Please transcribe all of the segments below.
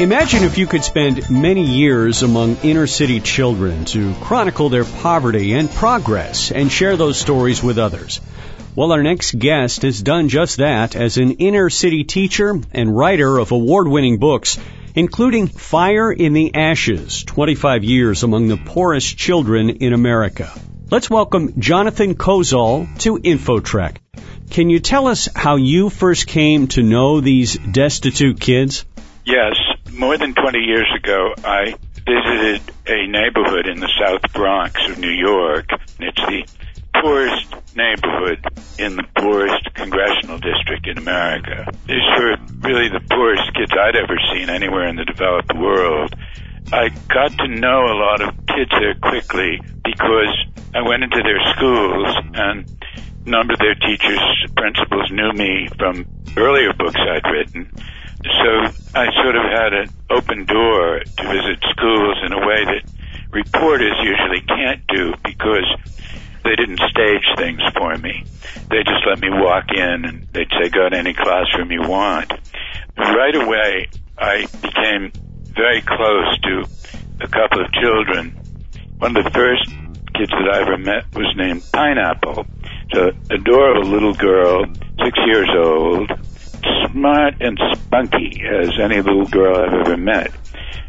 Imagine if you could spend many years among inner city children to chronicle their poverty and progress and share those stories with others. Well, our next guest has done just that as an inner city teacher and writer of award winning books, including Fire in the Ashes 25 Years Among the Poorest Children in America. Let's welcome Jonathan Kozol to InfoTrek. Can you tell us how you first came to know these destitute kids? Yes, more than 20 years ago, I visited a neighborhood in the South Bronx of New York. It's the poorest neighborhood in the poorest congressional district in America. These were really the poorest kids I'd ever seen anywhere in the developed world. I got to know a lot of kids there quickly because I went into their schools and a number of their teachers, principals knew me from earlier books I'd written so I sort of had an open door to visit schools in a way that reporters usually can't do because they didn't stage things for me. They just let me walk in and they'd say, go to any classroom you want. Right away, I became very close to a couple of children. One of the first kids that I ever met was named Pineapple. So adorable little girl, six years old, smart and spunky as any little girl I've ever met.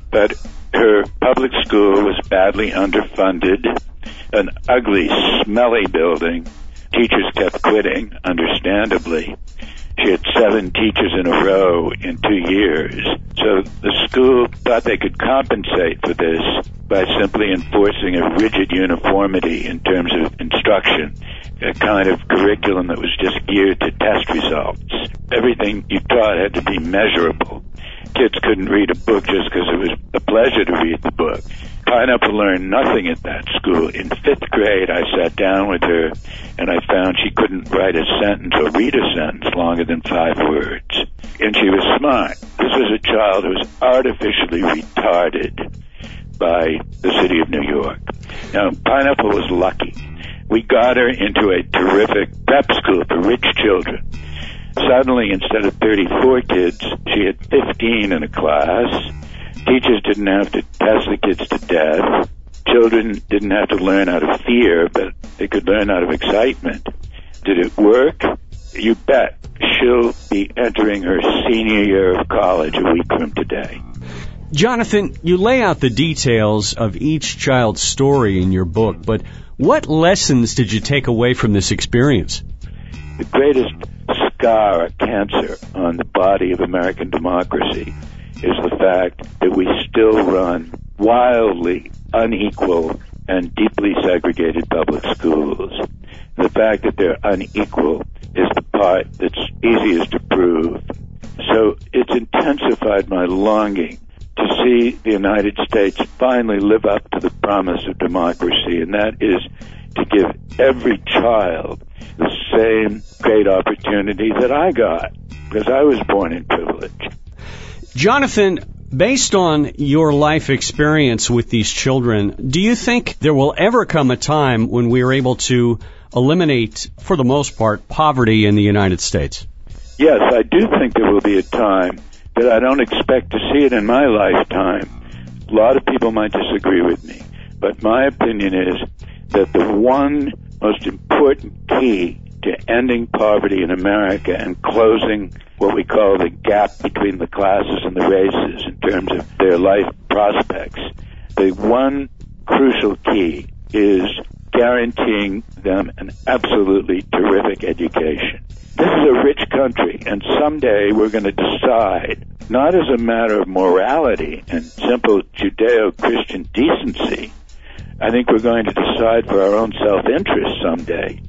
But her public school was badly underfunded, an ugly, smelly building. Teachers kept quitting, understandably. She had seven teachers in a row in two years. So the school thought they could compensate for this by simply enforcing a rigid uniformity in terms of instruction, a kind of curriculum that was just geared to test results. Everything you taught had to be measurable. Kids couldn't read a book just because it was a pleasure to read the book. Pineapple learned nothing at that school. In fifth grade, I sat down with her and I found she couldn't write a sentence or read a sentence longer than five words. And she was smart. This was a child who was artificially retarded by the city of New York. Now, Pineapple was lucky. We got her into a terrific prep school for rich children. Suddenly, instead of 34 kids, she had 15 in a class Teachers didn't have to test the kids to death. Children didn't have to learn out of fear, but they could learn out of excitement. Did it work? You bet. She'll be entering her senior year of college a week from today. Jonathan, you lay out the details of each child's story in your book, but what lessons did you take away from this experience? The greatest scar, cancer on the body of American democracy is the fact that we still run wildly unequal and deeply segregated public schools. The fact that they're unequal is the part that's easiest to prove. So it's intensified my longing to see the United States finally live up to the promise of democracy, and that is to give every child the same great opportunity that I got, because I was born in privilege. Jonathan, based on your life experience with these children, do you think there will ever come a time when we are able to eliminate, for the most part, poverty in the United States? Yes, I do think there will be a time, I don't expect to see it in my lifetime. A lot of people might disagree with me, but my opinion is that the one most important key to ending poverty in America and closing what we call the gap between the classes and the races in terms of their life prospects. The one crucial key is guaranteeing them an absolutely terrific education. This is a rich country, and someday we're going to decide, not as a matter of morality and simple Judeo Christian decency, I think we're going to decide for our own self interest someday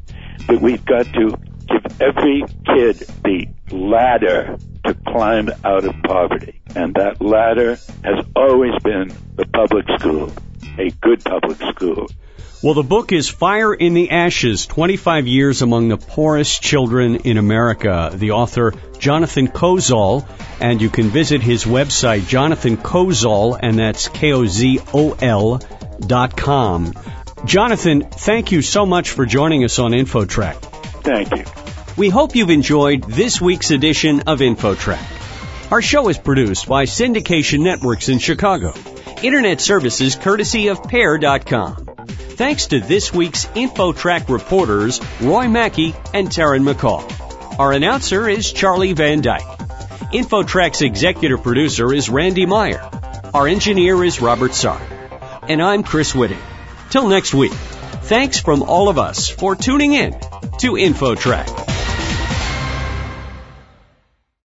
that we've got to give every kid the ladder to climb out of poverty. And that ladder has always been the public school, a good public school. Well, the book is Fire in the Ashes 25 Years Among the Poorest Children in America. The author, Jonathan Kozol, and you can visit his website, Jonathan Kozol, and that's K O Z O L dot com. Jonathan, thank you so much for joining us on InfoTrek. Thank you. We hope you've enjoyed this week's edition of InfoTrek. Our show is produced by Syndication Networks in Chicago. Internet services courtesy of Pair.com. Thanks to this week's InfoTrack reporters, Roy Mackey and Taryn McCall. Our announcer is Charlie Van Dyke. InfoTrack's executive producer is Randy Meyer. Our engineer is Robert Sarr. And I'm Chris Whitting. Till next week, thanks from all of us for tuning in to InfoTrack.